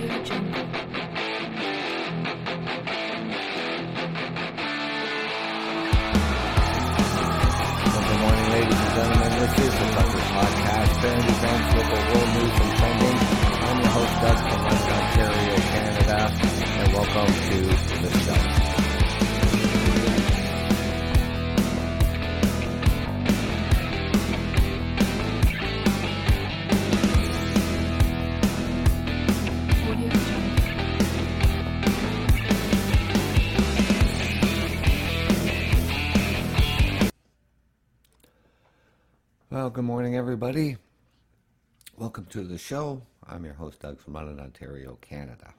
Good morning, ladies and gentlemen. This is the Tucker Podcast, current events, local world Good morning, everybody. Welcome to the show. I'm your host, Doug from London, Ontario, Canada.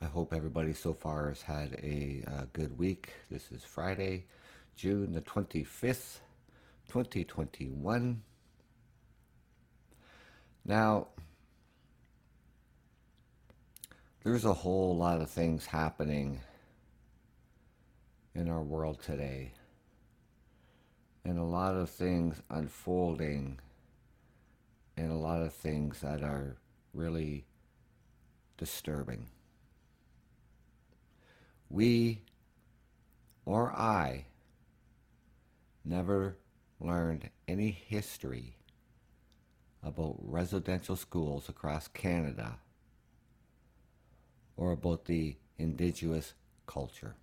I hope everybody so far has had a uh, good week. This is Friday, June the 25th, 2021. Now, there's a whole lot of things happening in our world today and a lot of things unfolding and a lot of things that are really disturbing. We or I never learned any history about residential schools across Canada or about the indigenous culture.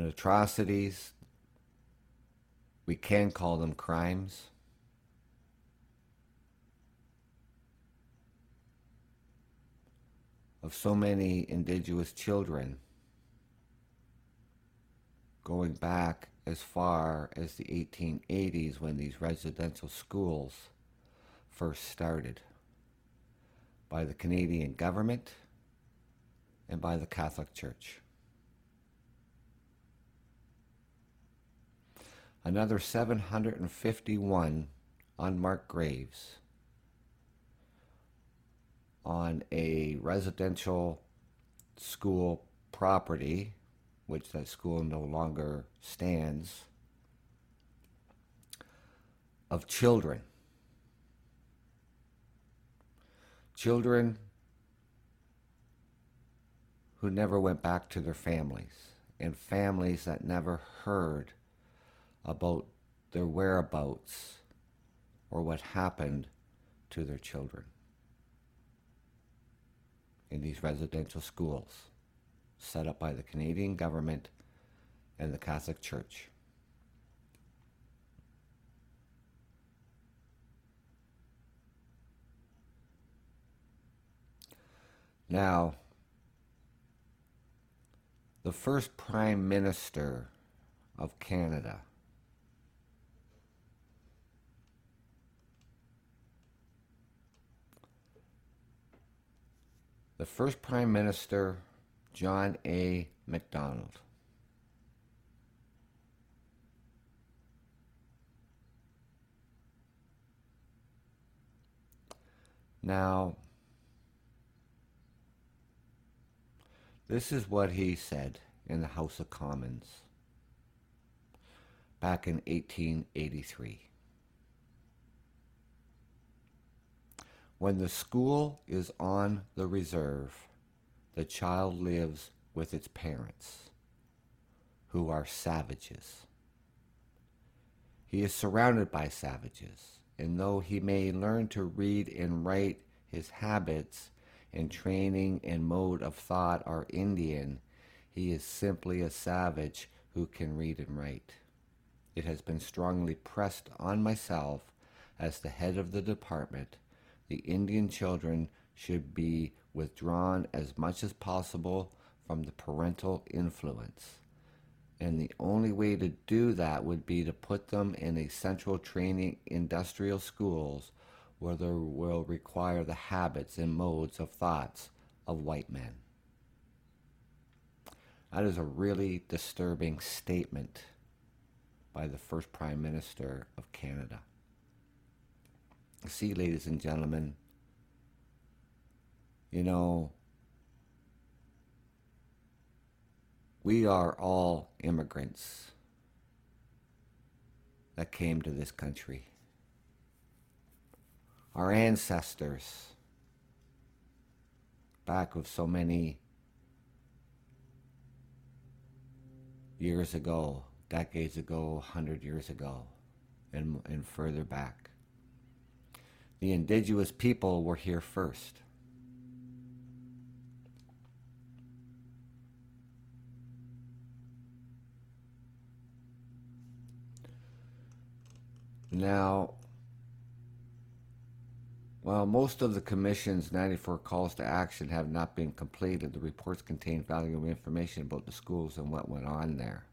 The atrocities, we can call them crimes. Of so many indigenous children going back as far as the 1880s when these residential schools first started by the Canadian government and by the Catholic Church. Another 751 unmarked graves on a residential school property, which that school no longer stands, of children. Children who never went back to their families, and families that never heard about their whereabouts or what happened to their children in these residential schools set up by the Canadian government and the Catholic Church. Now, the first Prime Minister of Canada the first Prime Minister, John A. Macdonald. Now, this is what he said in the House of Commons back in 1883. When the school is on the reserve, the child lives with its parents, who are savages. He is surrounded by savages, and though he may learn to read and write, his habits and training and mode of thought are Indian, he is simply a savage who can read and write. It has been strongly pressed on myself as the head of the department the Indian children should be withdrawn as much as possible from the parental influence. And the only way to do that would be to put them in a central training industrial schools where they will require the habits and modes of thoughts of white men. That is a really disturbing statement by the first Prime Minister of Canada. See, ladies and gentlemen, you know, we are all immigrants that came to this country. our ancestors back with so many years ago, decades ago, hundred years ago, and, and further back. The indigenous people were here first. Now, while most of the Commission's 94 calls to action have not been completed, the reports contain valuable information about the schools and what went on there.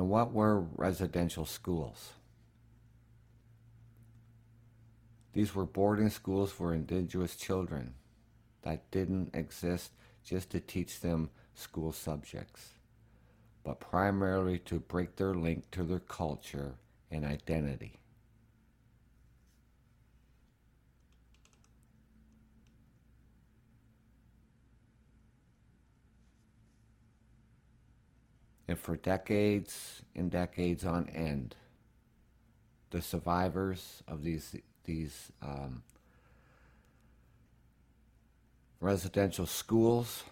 And what were residential schools? These were boarding schools for indigenous children that didn't exist just to teach them school subjects, but primarily to break their link to their culture and identity. And for decades and decades on end, the survivors of these these um, residential schools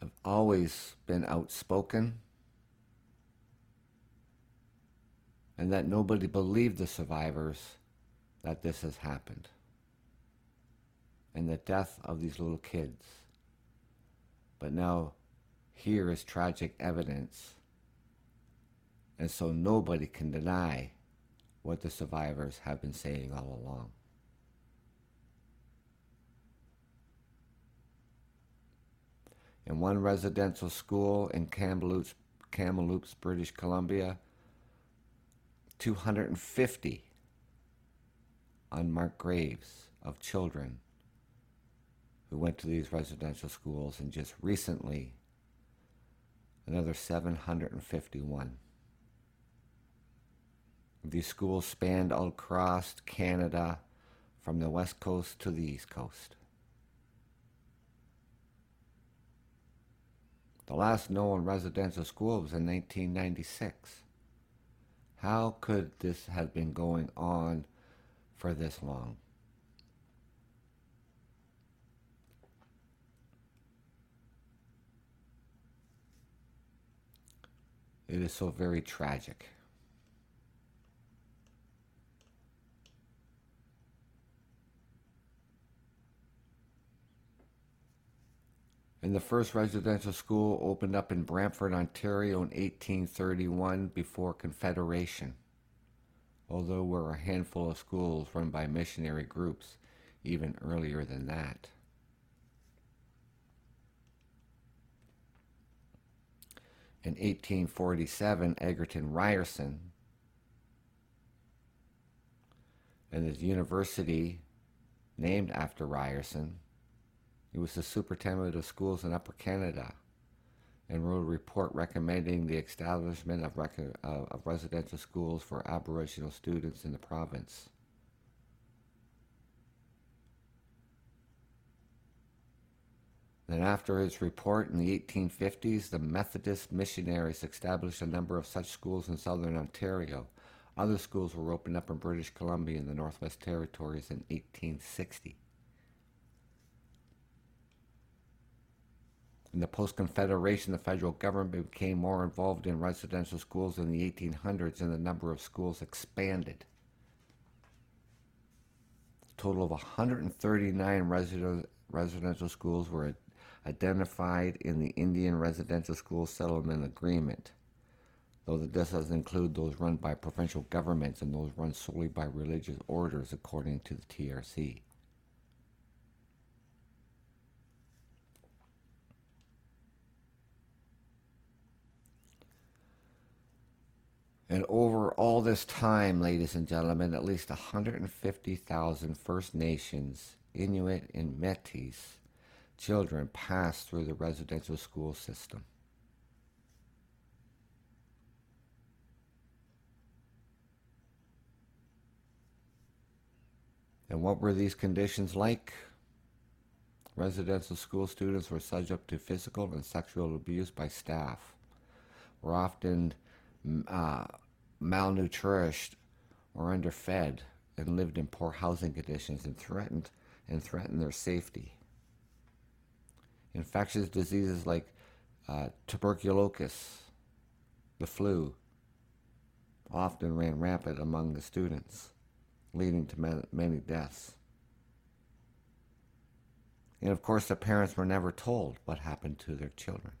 have always been outspoken and that nobody believed the survivors that this has happened and the death of these little kids. But now here is tragic evidence. And so nobody can deny what the survivors have been saying all along. In one residential school in Kamloops, Kamloops, British Columbia, 250 unmarked graves of children who went to these residential schools, and just recently, another 751. These schools spanned all across Canada from the west coast to the east coast. The last known residential school was in 1996. How could this have been going on for this long? It is so very tragic. And the first residential school opened up in Brantford, Ontario in 1831 before Confederation, although there were a handful of schools run by missionary groups even earlier than that. In 1847, Egerton Ryerson and his university named after Ryerson he was the superintendent of schools in Upper Canada and wrote a report recommending the establishment of, rec- uh, of residential schools for Aboriginal students in the province. Then, after his report in the 1850s, the Methodist missionaries established a number of such schools in southern Ontario. Other schools were opened up in British Columbia and the Northwest Territories in 1860. In the post Confederation, the federal government became more involved in residential schools in the 1800s and the number of schools expanded. A total of 139 resi- residential schools were identified in the Indian Residential School Settlement Agreement, though this doesn't include those run by provincial governments and those run solely by religious orders, according to the TRC. And over all this time, ladies and gentlemen, at least 150,000 First Nations, Inuit, and Metis children passed through the residential school system. And what were these conditions like? Residential school students were subject to physical and sexual abuse by staff, were often uh, malnourished or underfed, and lived in poor housing conditions and threatened and threatened their safety. Infectious diseases like uh, tuberculosis, the flu, often ran rampant among the students, leading to many deaths. And of course, the parents were never told what happened to their children.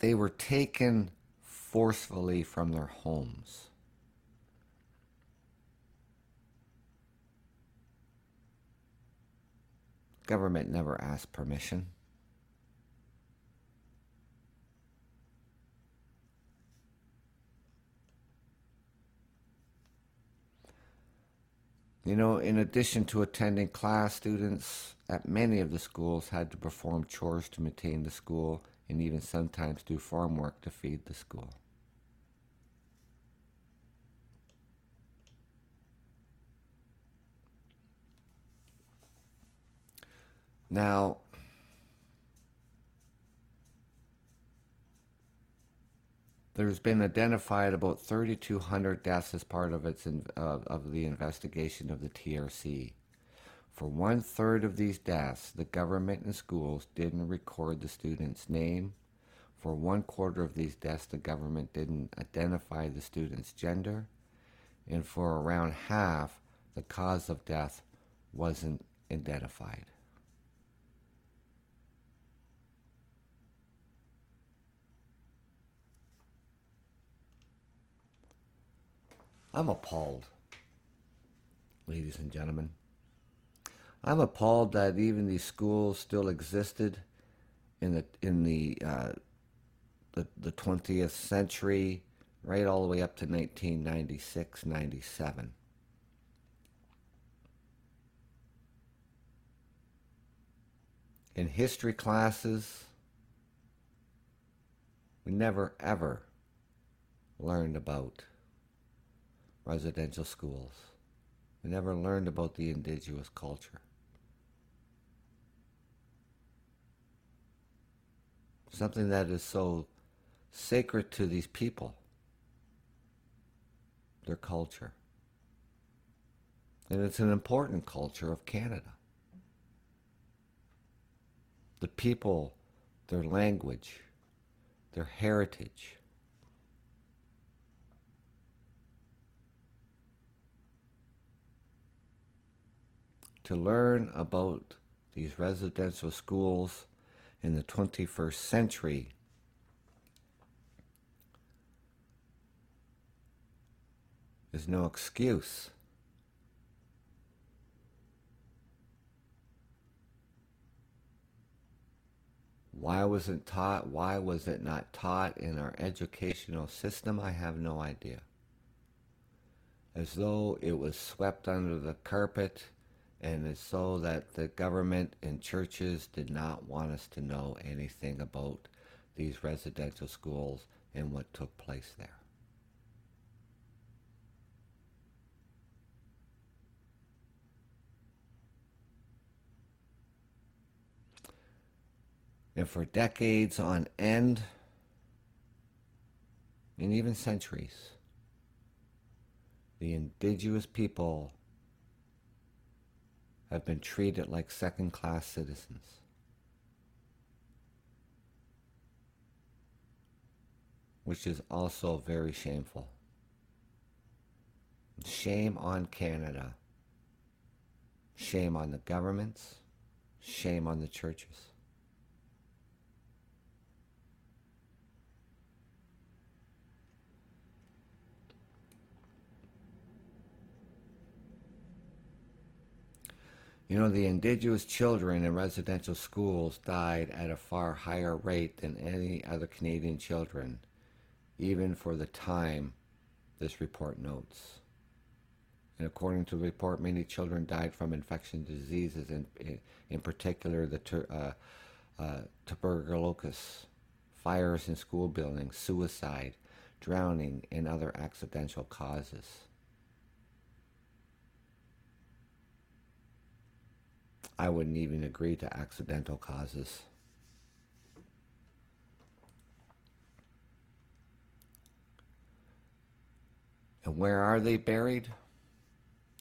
They were taken forcefully from their homes. Government never asked permission. You know, in addition to attending class, students at many of the schools had to perform chores to maintain the school and even sometimes do farm work to feed the school. Now, There's been identified about 3,200 deaths as part of its uh, of the investigation of the TRC. For one third of these deaths, the government and schools didn't record the student's name. For one quarter of these deaths, the government didn't identify the student's gender. And for around half, the cause of death wasn't identified. I'm appalled, ladies and gentlemen. I'm appalled that even these schools still existed in the in the uh, the, the 20th century, right all the way up to 1996, 97. In history classes, we never ever learned about residential schools. We never learned about the indigenous culture. Something that is so sacred to these people, their culture. And it's an important culture of Canada. The people, their language, their heritage. To learn about these residential schools in the 21st century is no excuse. Why was it taught? Why was it not taught in our educational system? I have no idea. As though it was swept under the carpet and it's so that the government and churches did not want us to know anything about these residential schools and what took place there. And for decades on end, and even centuries, the indigenous people have been treated like second class citizens. Which is also very shameful. Shame on Canada. Shame on the governments. Shame on the churches. You know, the indigenous children in residential schools died at a far higher rate than any other Canadian children, even for the time this report notes. And according to the report, many children died from infection diseases, in, in, in particular the ter, uh, uh, tuberculosis, fires in school buildings, suicide, drowning, and other accidental causes. I wouldn't even agree to accidental causes. And where are they buried?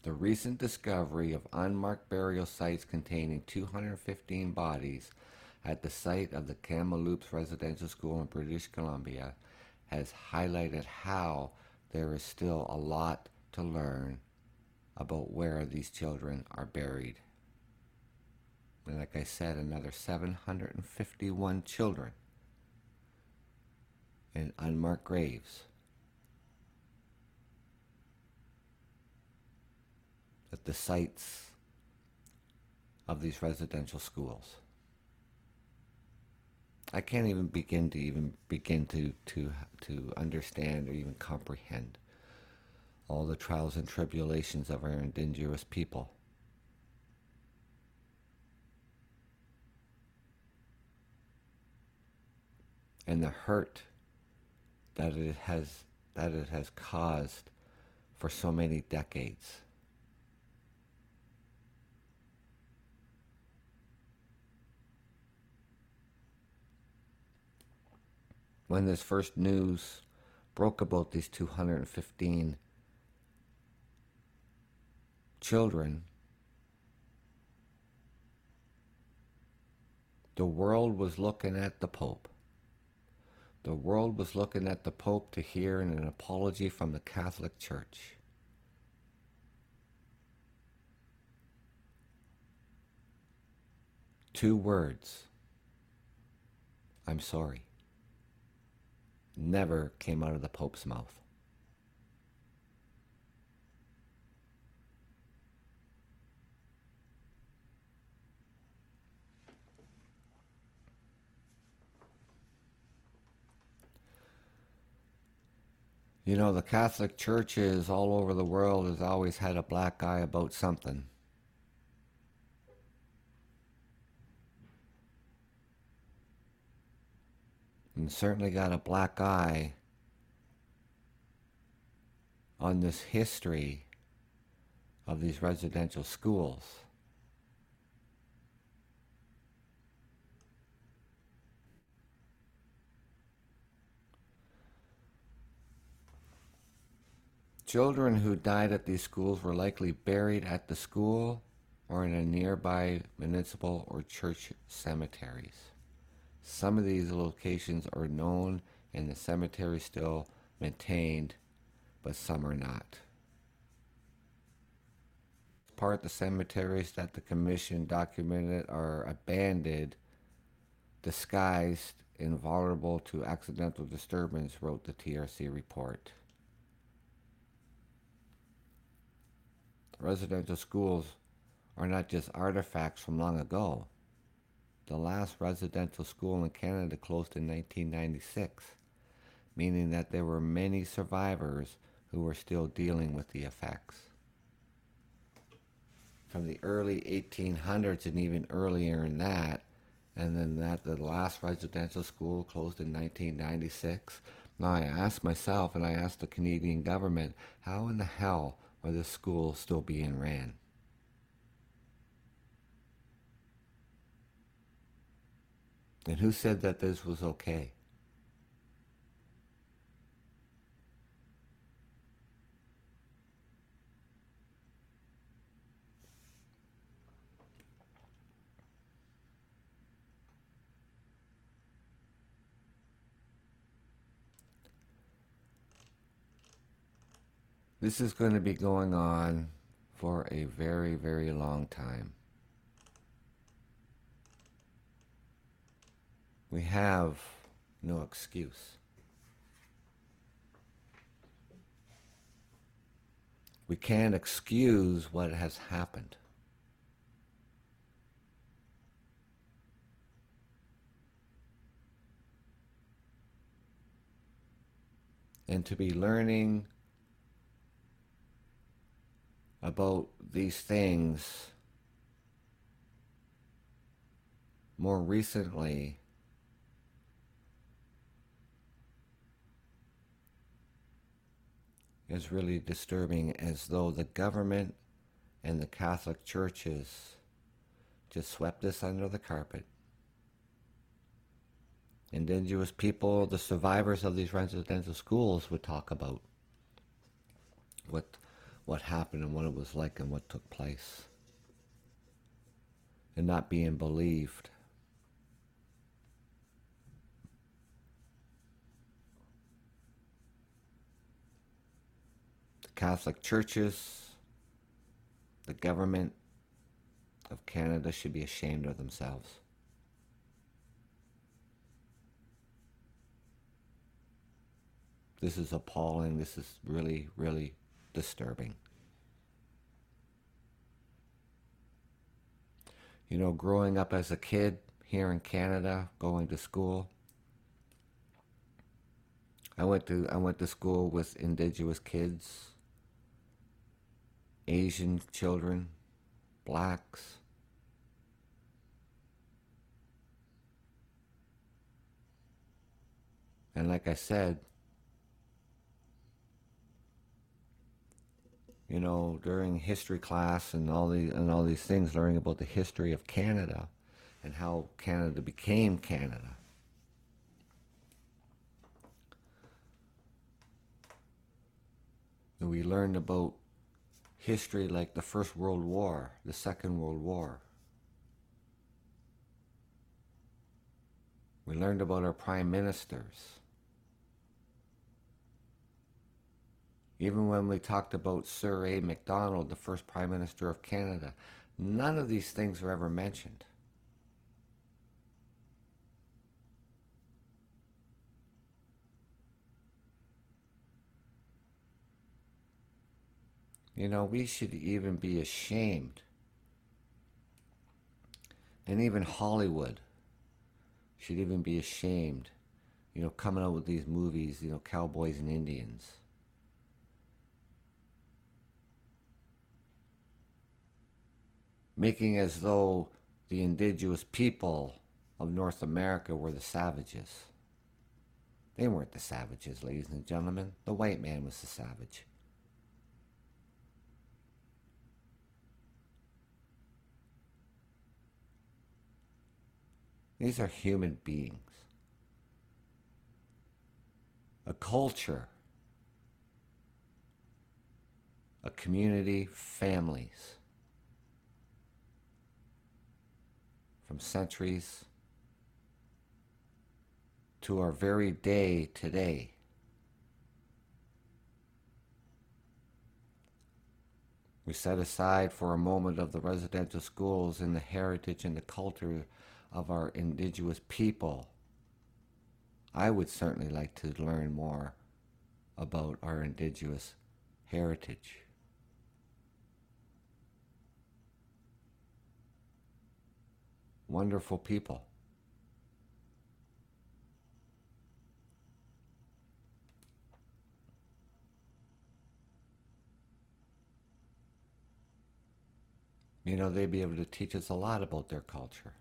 The recent discovery of unmarked burial sites containing 215 bodies at the site of the Kamloops Residential School in British Columbia has highlighted how there is still a lot to learn about where these children are buried. And like I said, another 751 children in unmarked graves. At the sites of these residential schools. I can't even begin to even begin to, to, to understand or even comprehend all the trials and tribulations of our indigenous people. And the hurt that it has that it has caused for so many decades. When this first news broke about these 215 children, the world was looking at the Pope. The world was looking at the Pope to hear an apology from the Catholic Church. Two words I'm sorry. Never came out of the Pope's mouth. You know, the Catholic churches all over the world has always had a black eye about something. And certainly got a black eye on this history of these residential schools. Children who died at these schools were likely buried at the school or in a nearby municipal or church cemeteries. Some of these locations are known and the cemetery still maintained, but some are not. Part of the cemeteries that the commission documented are abandoned, disguised, and vulnerable to accidental disturbance, wrote the TRC report. Residential schools are not just artifacts from long ago. The last residential school in Canada closed in 1996, meaning that there were many survivors who were still dealing with the effects. From the early 1800s and even earlier than that, and then that the last residential school closed in 1996. Now I asked myself and I asked the Canadian government, how in the hell or the school still being ran. And who said that this was okay? This is going to be going on for a very, very long time. We have no excuse. We can't excuse what has happened. And to be learning about these things more recently is really disturbing as though the government and the Catholic churches just swept this under the carpet. Indigenous people, the survivors of these residential schools, would talk about what what happened and what it was like and what took place, and not being believed. The Catholic churches, the government of Canada should be ashamed of themselves. This is appalling. This is really, really disturbing. You know, growing up as a kid here in Canada, going to school, I went to I went to school with indigenous kids, Asian children, blacks. And like I said, you know, during history class and all the and all these things, learning about the history of Canada and how Canada became Canada. We learned about history like the First World War, the Second World War. We learned about our prime ministers. Even when we talked about Sir A. Macdonald, the first Prime Minister of Canada, none of these things were ever mentioned. You know, we should even be ashamed. And even Hollywood should even be ashamed, you know, coming out with these movies, you know, cowboys and Indians. Making as though the indigenous people of North America were the savages. They weren't the savages, ladies and gentlemen. The white man was the savage. These are human beings. A culture, a community, families. From centuries to our very day today. We set aside for a moment of the residential schools and the heritage and the culture of our indigenous people. I would certainly like to learn more about our indigenous heritage. Wonderful people. You know, they'd be able to teach us a lot about their culture.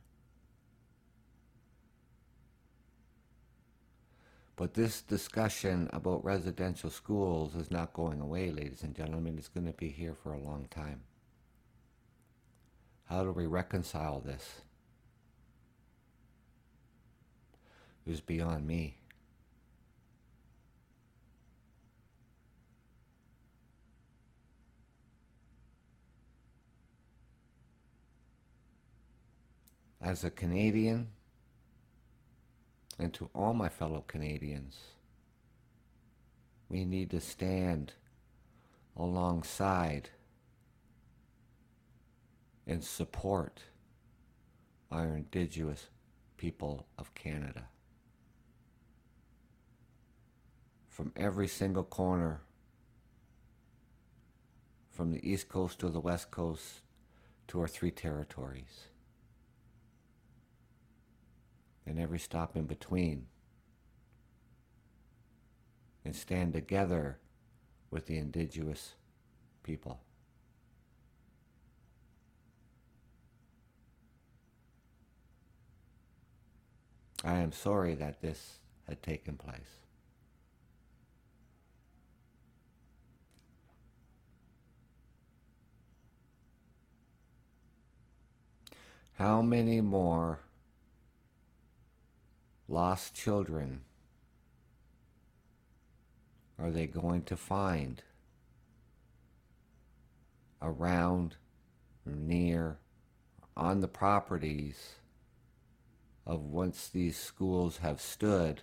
But this discussion about residential schools is not going away, ladies and gentlemen. It's going to be here for a long time. How do we reconcile this? Was beyond me. As a Canadian, and to all my fellow Canadians, we need to stand alongside and support our Indigenous people of Canada. From every single corner, from the East Coast to the West Coast to our three territories and every stop in between, and stand together with the indigenous people. I am sorry that this had taken place. How many more lost children are they going to find around, near, on the properties of once these schools have stood?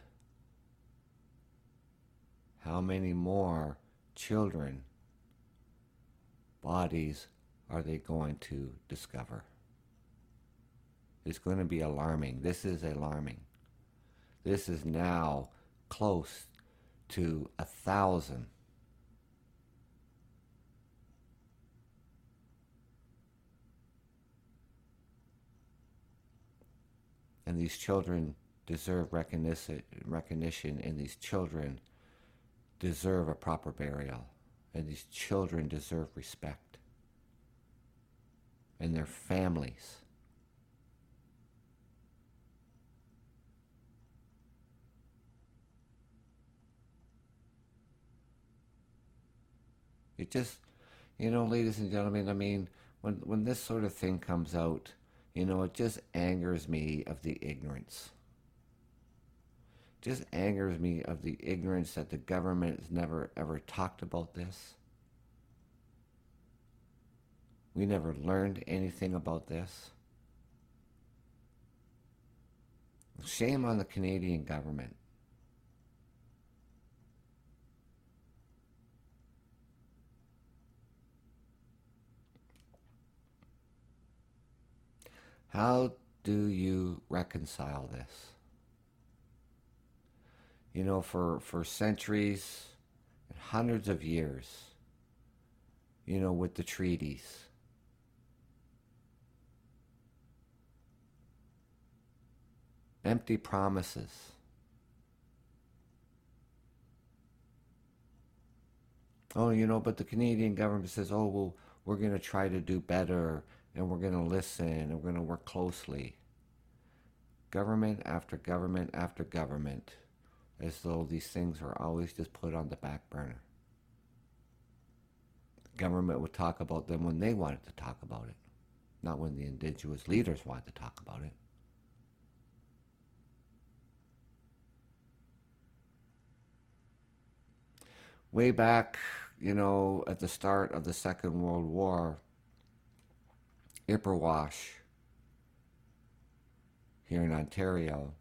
How many more children, bodies are they going to discover? It's going to be alarming. This is alarming. This is now close to a thousand. And these children deserve recognition, recognition, and these children deserve a proper burial, and these children deserve respect, and their families. It just, you know, ladies and gentlemen, I mean, when, when this sort of thing comes out, you know, it just angers me of the ignorance. Just angers me of the ignorance that the government has never ever talked about this. We never learned anything about this. Shame on the Canadian government. How do you reconcile this? You know, for, for centuries, hundreds of years, you know, with the treaties, empty promises. Oh, you know, but the Canadian government says, oh, well, we're going to try to do better and we're going to listen and we're going to work closely. Government after government after government, as though these things are always just put on the back burner. The government would talk about them when they wanted to talk about it, not when the indigenous leaders wanted to talk about it. Way back, you know, at the start of the Second World War, Ipperwash here in Ontario.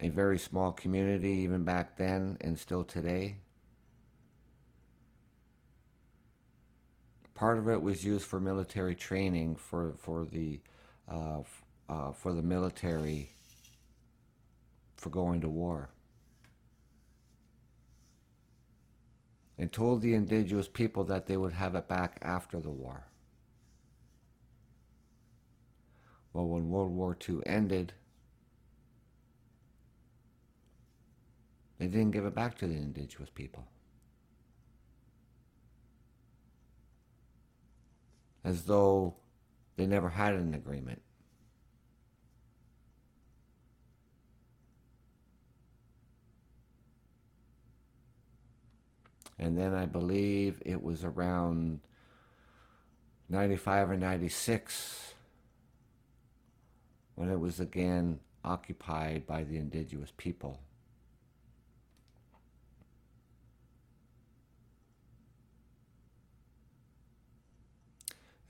A very small community even back then and still today. Part of it was used for military training for, for, the, uh, uh, for the military for going to war. And told the indigenous people that they would have it back after the war. Well, when World War II ended, they didn't give it back to the indigenous people. As though they never had an agreement. And then I believe it was around 95 or 96 when it was again occupied by the indigenous people.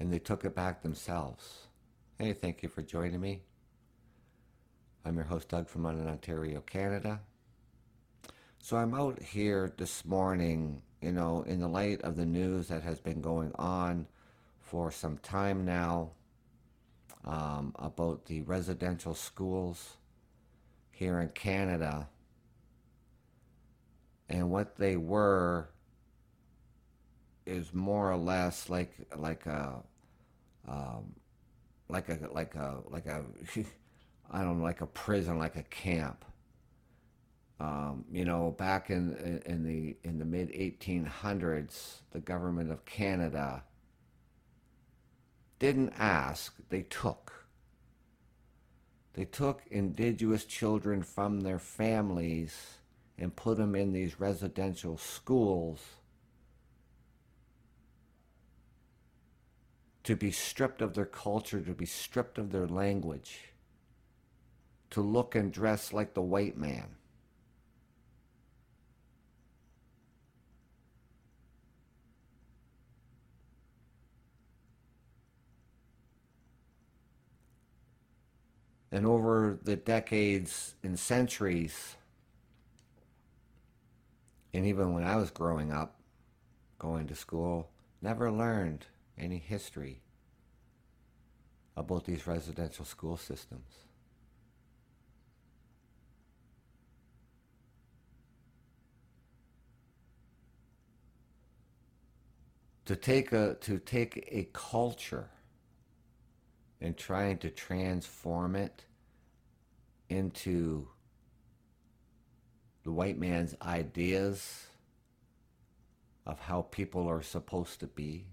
And they took it back themselves. Hey, thank you for joining me. I'm your host, Doug from London, Ontario, Canada. So I'm out here this morning, you know, in the light of the news that has been going on for some time now um, about the residential schools here in Canada. And what they were is more or less like like a um, like a like a like a I don't know like a prison like a camp um, you know, back in in the in the mid 1800s, the government of Canada didn't ask; they took. They took indigenous children from their families and put them in these residential schools to be stripped of their culture, to be stripped of their language, to look and dress like the white man. And over the decades and centuries, and even when I was growing up, going to school, never learned any history about these residential school systems. To take a to take a culture and trying to transform it into the white man's ideas of how people are supposed to be.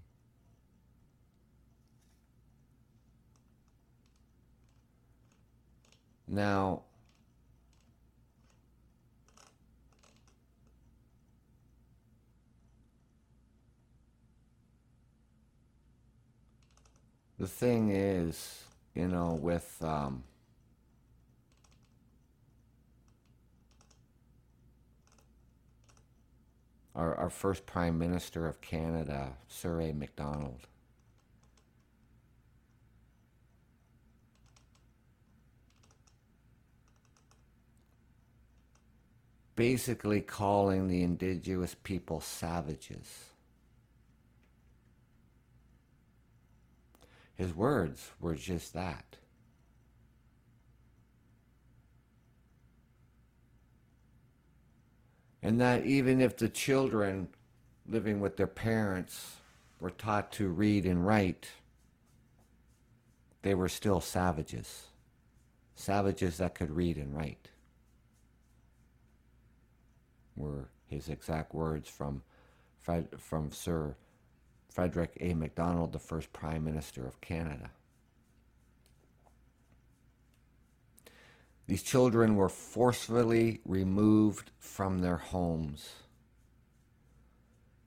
Now, the thing is, you know, with um, our, our first Prime Minister of Canada, Sir A. Macdonald. Basically, calling the indigenous people savages. His words were just that. And that even if the children living with their parents were taught to read and write, they were still savages. Savages that could read and write. Were his exact words from, from Sir Frederick A. Macdonald, the first Prime Minister of Canada. These children were forcefully removed from their homes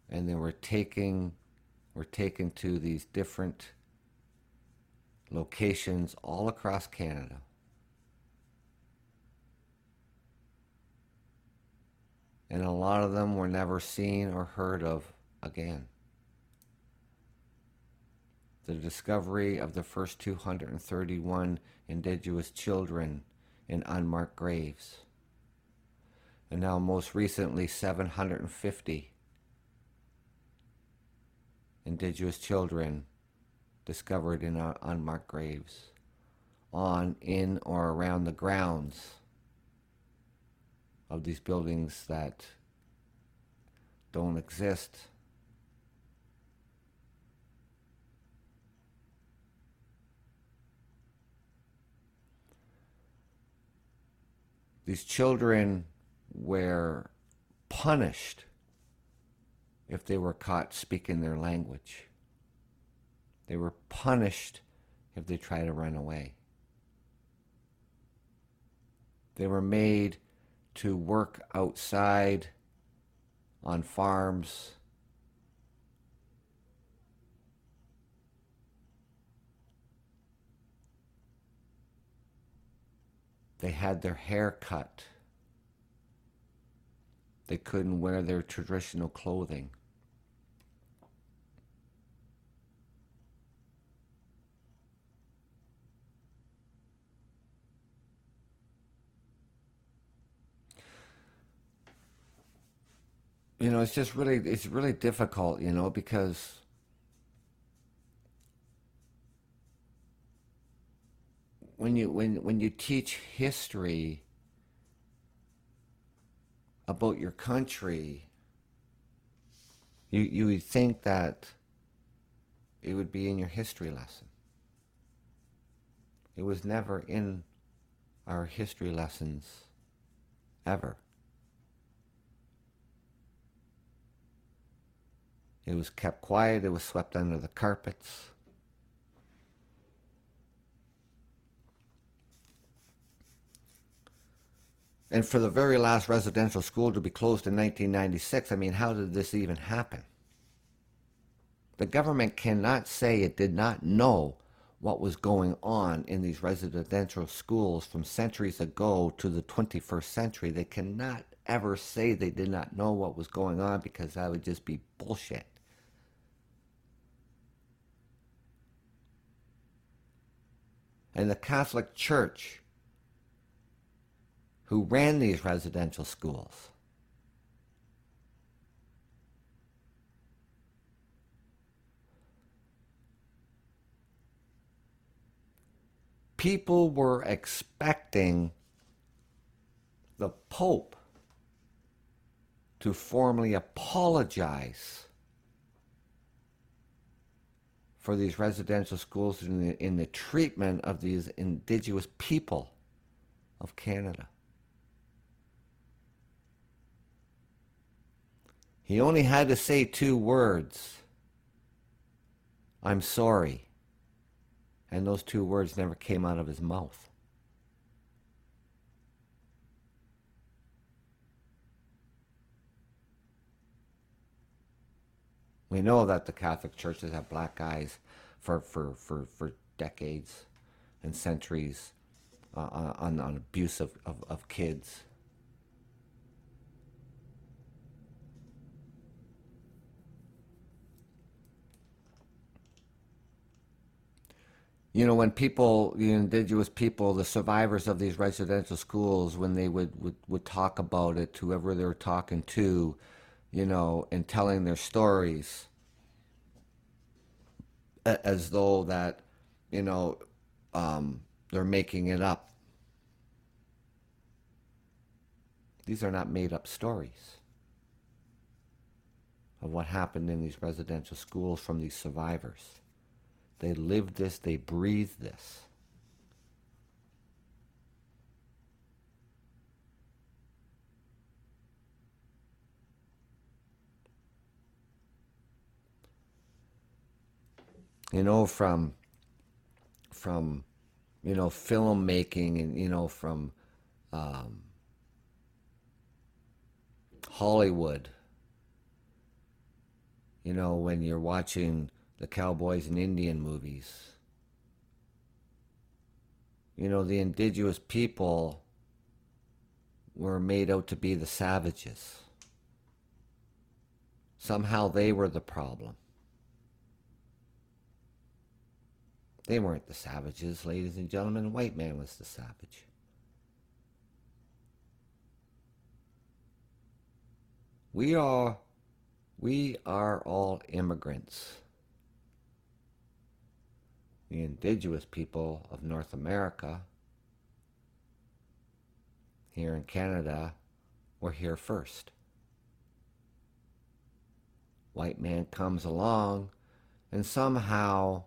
and they were taking were taken to these different locations all across Canada. And a lot of them were never seen or heard of again. The discovery of the first 231 indigenous children in unmarked graves. And now, most recently, 750 indigenous children discovered in unmarked graves on, in, or around the grounds of these buildings that don't exist. These children were punished if they were caught speaking their language. They were punished if they tried to run away. They were made to work outside on farms. They had their hair cut. They couldn't wear their traditional clothing. you know, it's just really, it's really difficult, you know, because when you when when you teach history about your country, you you would think that it would be in your history lesson. It was never in our history lessons ever. It was kept quiet, it was swept under the carpets. And for the very last residential school to be closed in 1996, I mean, how did this even happen? The government cannot say it did not know what was going on in these residential schools from centuries ago to the 21st century. They cannot ever say they did not know what was going on because that would just be bullshit. And the Catholic Church, who ran these residential schools, people were expecting the Pope to formally apologize for these residential schools in the, in the treatment of these indigenous people of Canada. He only had to say two words I'm sorry. And those two words never came out of his mouth. We know that the Catholic Church has had black guys for, for, for, for decades and centuries uh, on, on abuse of, of, of kids. You know, when people, the indigenous people, the survivors of these residential schools, when they would, would, would talk about it to whoever they were talking to, you know, and telling their stories as though that, you know, um, they're making it up. These are not made up stories of what happened in these residential schools from these survivors. They live this, they breathe this. You know, from from you know filmmaking and you know from um, Hollywood. You know, when you're watching the cowboys and Indian movies. You know, the indigenous people were made out to be the savages. Somehow they were the problem. They weren't the savages, ladies and gentlemen. The white man was the savage. We are we are all immigrants the indigenous people of North America here in Canada were here first. White man comes along and somehow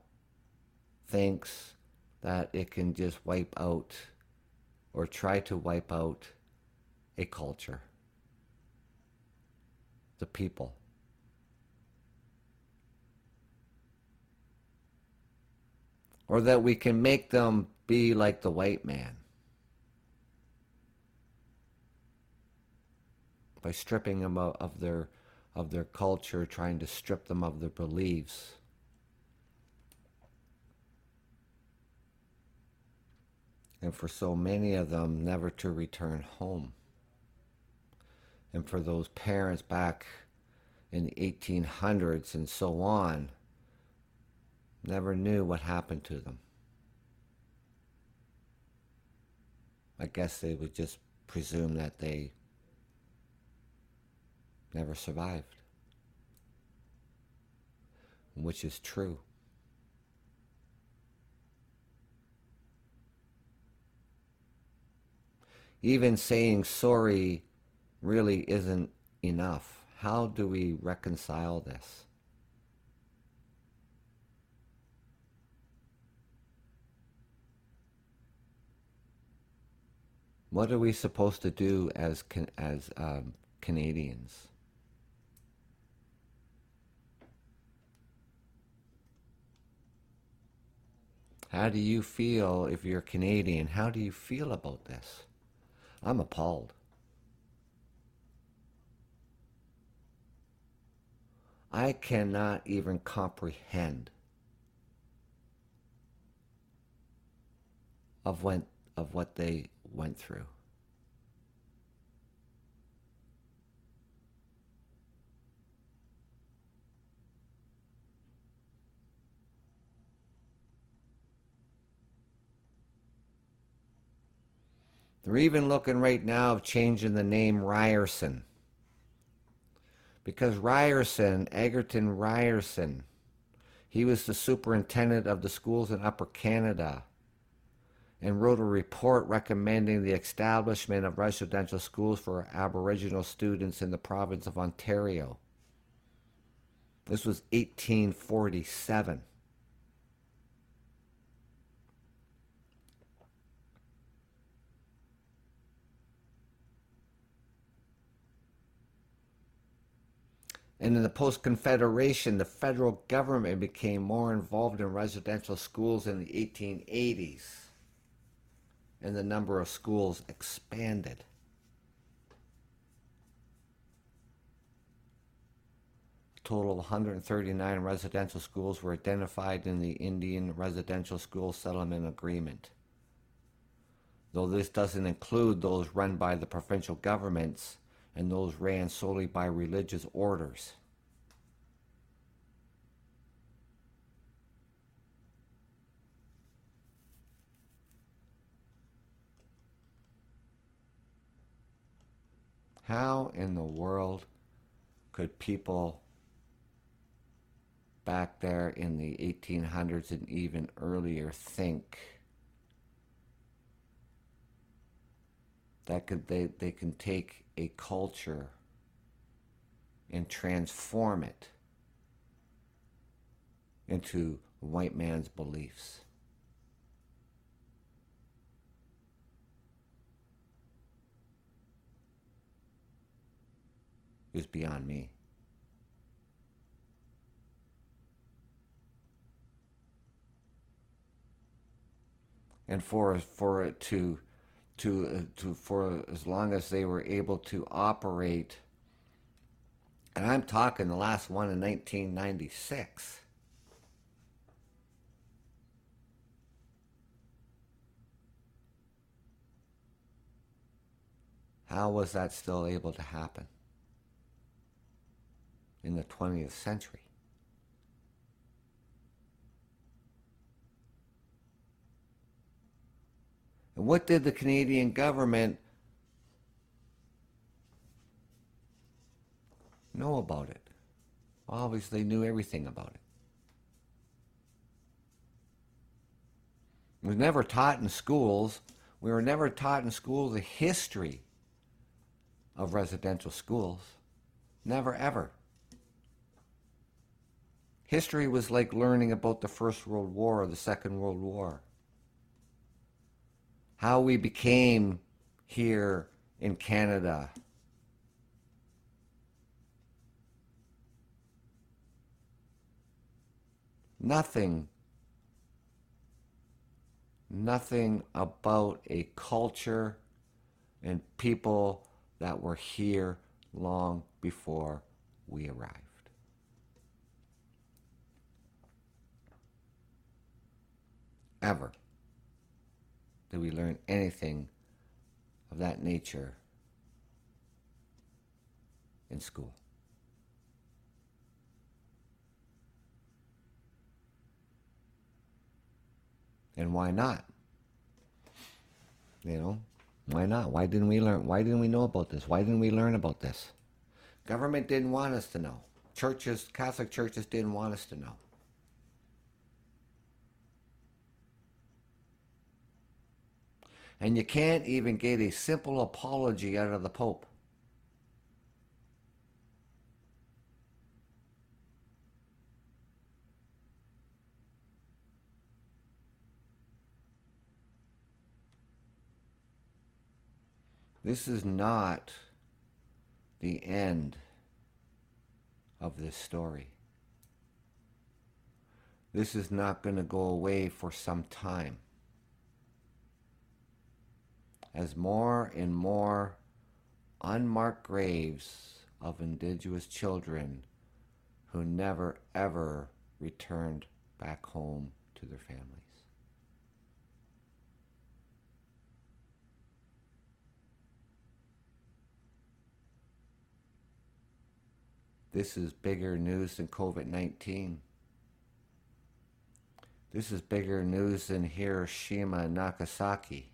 thinks that it can just wipe out or try to wipe out a culture, the people. Or that we can make them be like the white man by stripping them of their of their culture trying to strip them of their beliefs. And for so many of them never to return home. And for those parents back in the 1800s and so on never knew what happened to them. I guess they would just presume that they never survived, which is true. Even saying sorry really isn't enough. How do we reconcile this? What are we supposed to do as as um, Canadians? How do you feel if you're Canadian? How do you feel about this? I'm appalled. I cannot even comprehend of when of what they went through. They're even looking right now of changing the name Ryerson. Because Ryerson, Egerton Ryerson, he was the superintendent of the schools in Upper Canada and wrote a report recommending the establishment of residential schools for Aboriginal students in the province of Ontario. This was 1847. And in the post Confederation, the federal government became more involved in residential schools in the 1880s, and the number of schools expanded. A total of 139 residential schools were identified in the Indian Residential School Settlement Agreement. Though this doesn't include those run by the provincial governments, and those ran solely by religious orders. How in the world could people back there in the 1800s and even earlier think that could they, they can take a culture and transform it into white man's beliefs. Is beyond me. And for for it to to to for as long as they were able to operate and I'm talking the last one in 1996 How was that still able to happen in the 20th century? And what did the Canadian government know about it? Obviously, they knew everything about it. It was never taught in schools. We were never taught in schools the history of residential schools. Never, ever. History was like learning about the First World War or the Second World War how we became here in Canada. Nothing, nothing about a culture and people that were here long before we arrived. Ever did we learn anything of that nature in school. And why not? You know, why not? Why didn't we learn? Why didn't we know about this? Why didn't we learn about this? Government didn't want us to know. Churches, Catholic churches didn't want us to know. And you can't even get a simple apology out of the Pope. This is not the end of this story. This is not going to go away for some time as more and more unmarked graves of indigenous children who never ever returned back home to their families. This is bigger news than COVID 19. This is bigger news than Hiroshima and Nagasaki.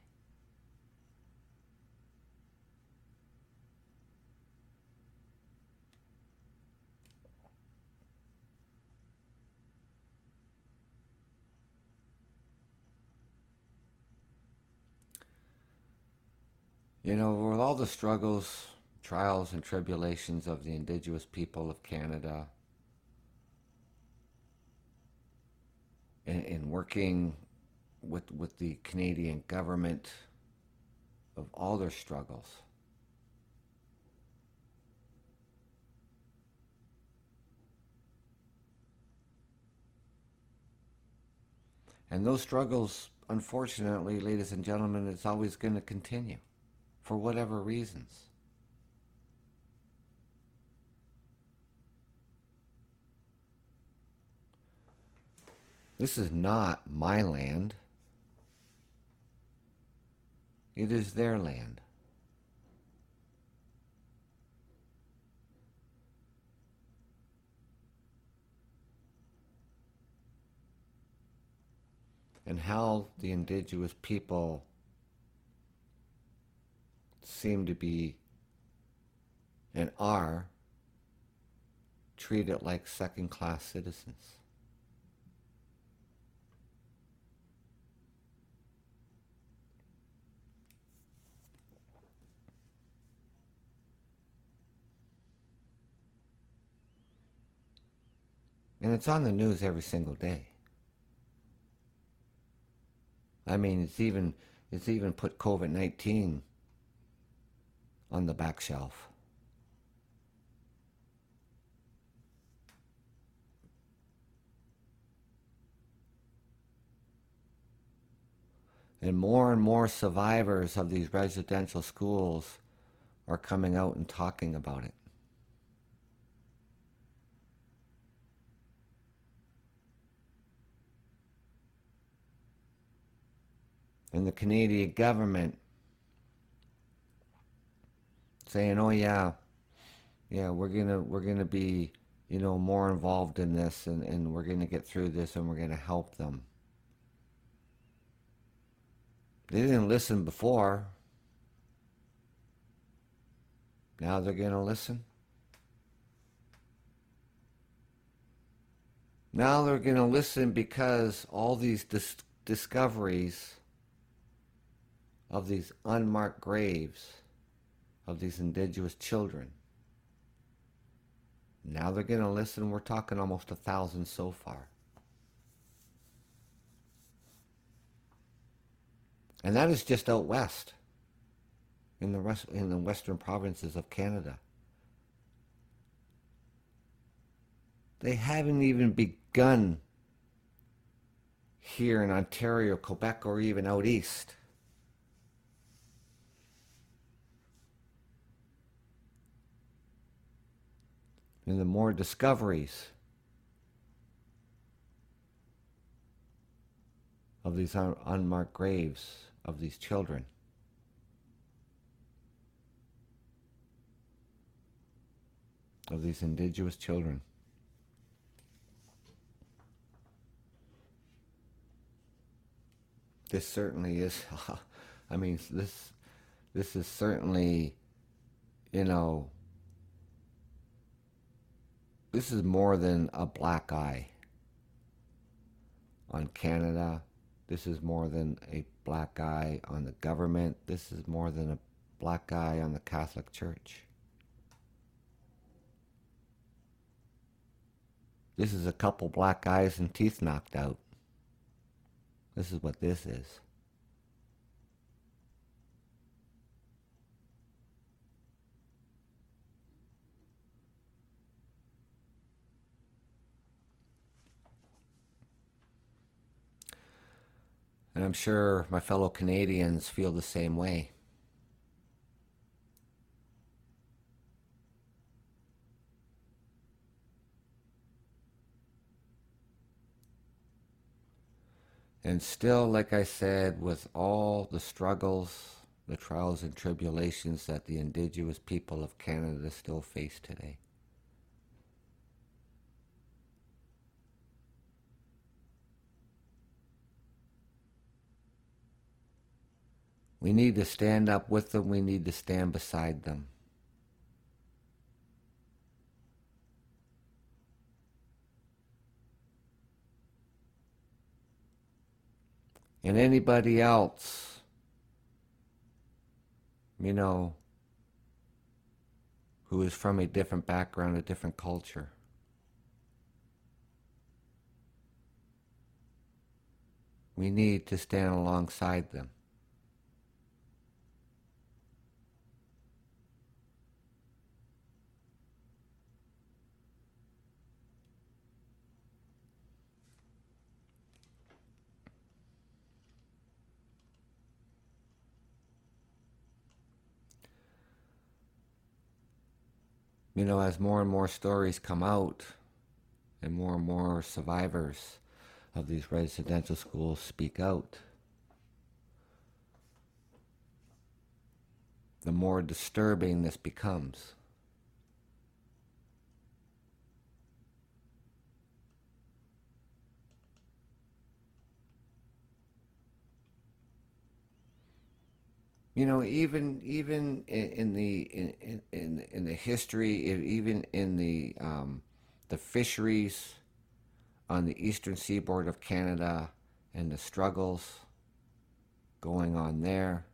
You know, with all the struggles, trials, and tribulations of the indigenous people of Canada, in, in working with, with the Canadian government, of all their struggles, and those struggles, unfortunately, ladies and gentlemen, it's always going to continue for whatever reasons. This is not my land. It is their land. And how the indigenous people seem to be and are treated like second class citizens. And it's on the news every single day. I mean, it's even it's even put COVID nineteen on the back shelf. And more and more survivors of these residential schools are coming out and talking about it. And the Canadian government saying, "Oh yeah, yeah, we're gonna we're gonna be you know more involved in this, and and we're gonna get through this, and we're gonna help them." They didn't listen before. Now they're gonna listen. Now they're going to listen because all these dis- discoveries of these unmarked graves of these indigenous children. Now they're going to listen. We're talking almost a thousand so far. And that is just out west, in the rest, in the western provinces of Canada. They haven't even begun here in Ontario, Quebec, or even out east. And the more discoveries of these un- unmarked graves of these children. Of these indigenous children. This certainly is, I mean, this, this is certainly, you know, this is more than a black eye on Canada. This is more than a black eye on the government. This is more than a black eye on the Catholic Church. This is a couple black eyes and teeth knocked out. This is what this is. And I'm sure my fellow Canadians feel the same way. And still, like I said, with all the struggles, the trials and tribulations that the Indigenous people of Canada still face today. We need to stand up with them. We need to stand beside them. And anybody else, you know, who is from a different background, a different culture. We need to stand alongside them. You know, as more and more stories come out and more and more survivors of these residential schools speak out, the more disturbing this becomes. You know, even even in, the in, in in the history, even in the um, the fisheries on the eastern seaboard of Canada and the struggles going on there,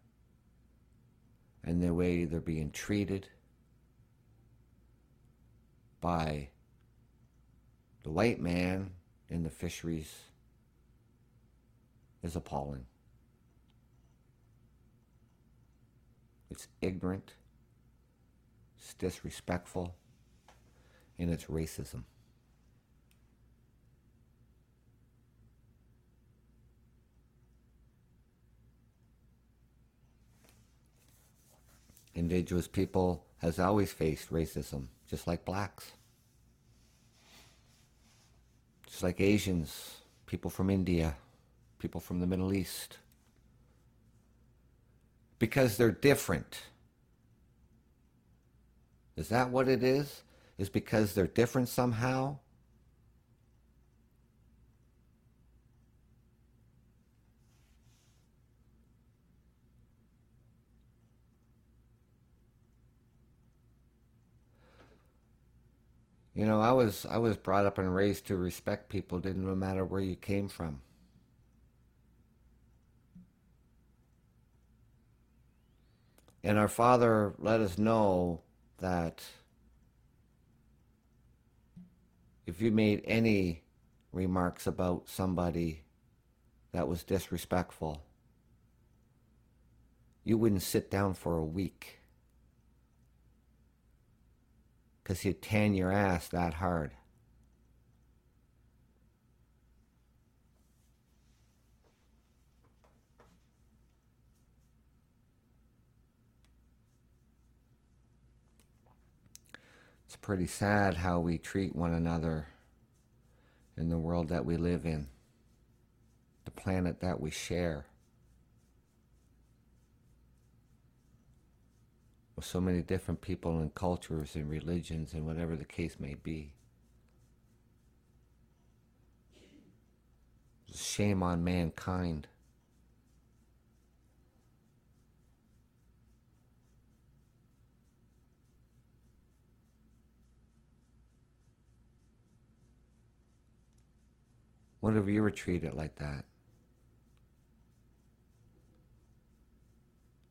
and the way they're being treated by the white man in the fisheries is appalling. It's ignorant, it's disrespectful, and it's racism. Indigenous people has always faced racism, just like blacks. Just like Asians, people from India, people from the Middle East because they're different. Is that what it is? Is because they're different somehow? You know, I was I was brought up and raised to respect people, didn't matter where you came from. And our Father let us know that if you made any remarks about somebody that was disrespectful, you wouldn't sit down for a week because he'd tan your ass that hard. Pretty sad how we treat one another in the world that we live in, the planet that we share. With so many different people and cultures and religions and whatever the case may be. Shame on mankind. What if you were treated like that?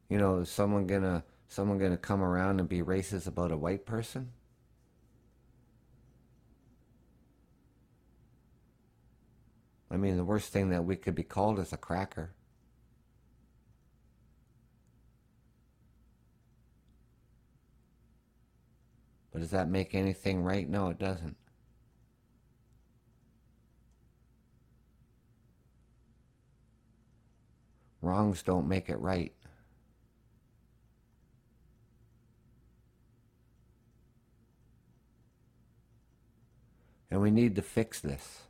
You know, is someone gonna someone gonna come around and be racist about a white person? I mean, the worst thing that we could be called is a cracker. But does that make anything right? No, it doesn't. Wrongs don't make it right. And we need to fix this.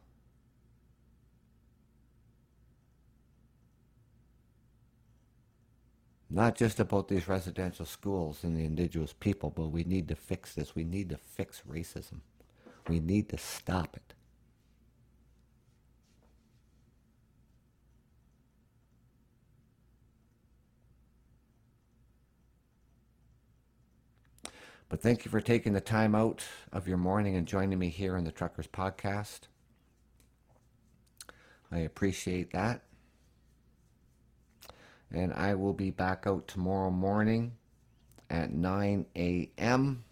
Not just about these residential schools and the indigenous people, but we need to fix this. We need to fix racism. We need to stop it. But thank you for taking the time out of your morning and joining me here in the Truckers Podcast. I appreciate that. And I will be back out tomorrow morning at 9 a.m.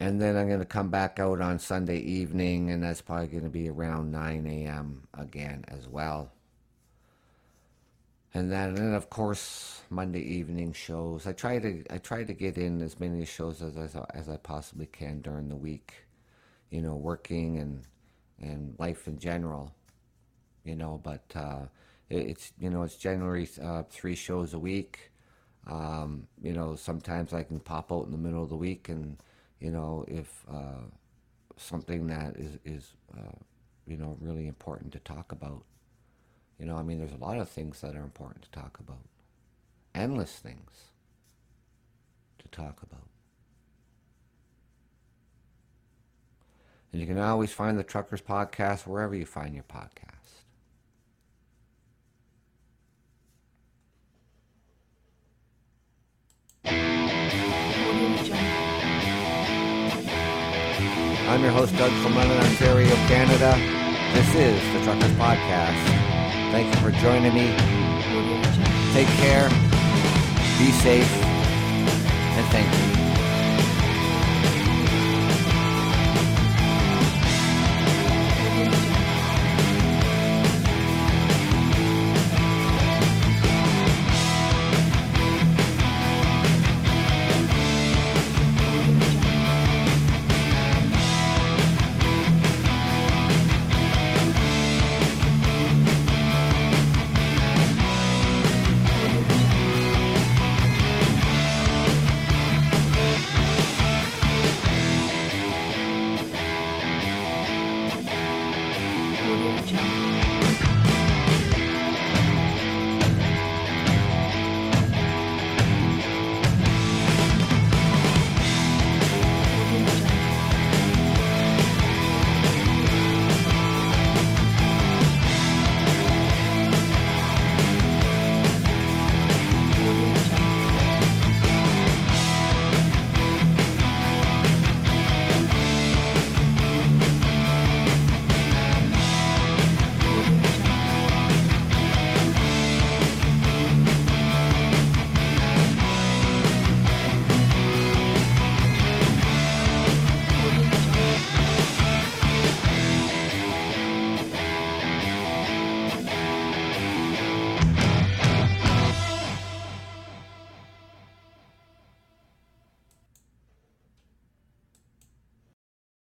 And then I'm going to come back out on Sunday evening, and that's probably going to be around 9 a.m. again as well. And then, and of course, Monday evening shows. I try to I try to get in as many shows as as, as I possibly can during the week. You know, working and and life in general. You know, but uh, it, it's you know it's generally uh, three shows a week. Um, you know, sometimes I can pop out in the middle of the week, and you know, if uh, something that is is uh, you know really important to talk about. You know, I mean, there's a lot of things that are important to talk about. Endless things to talk about. And you can always find the Truckers Podcast wherever you find your podcast. I'm your host, Doug from London, Ontario, Canada. This is the Truckers Podcast. Thank you for joining me. Take care, be safe, and thank you.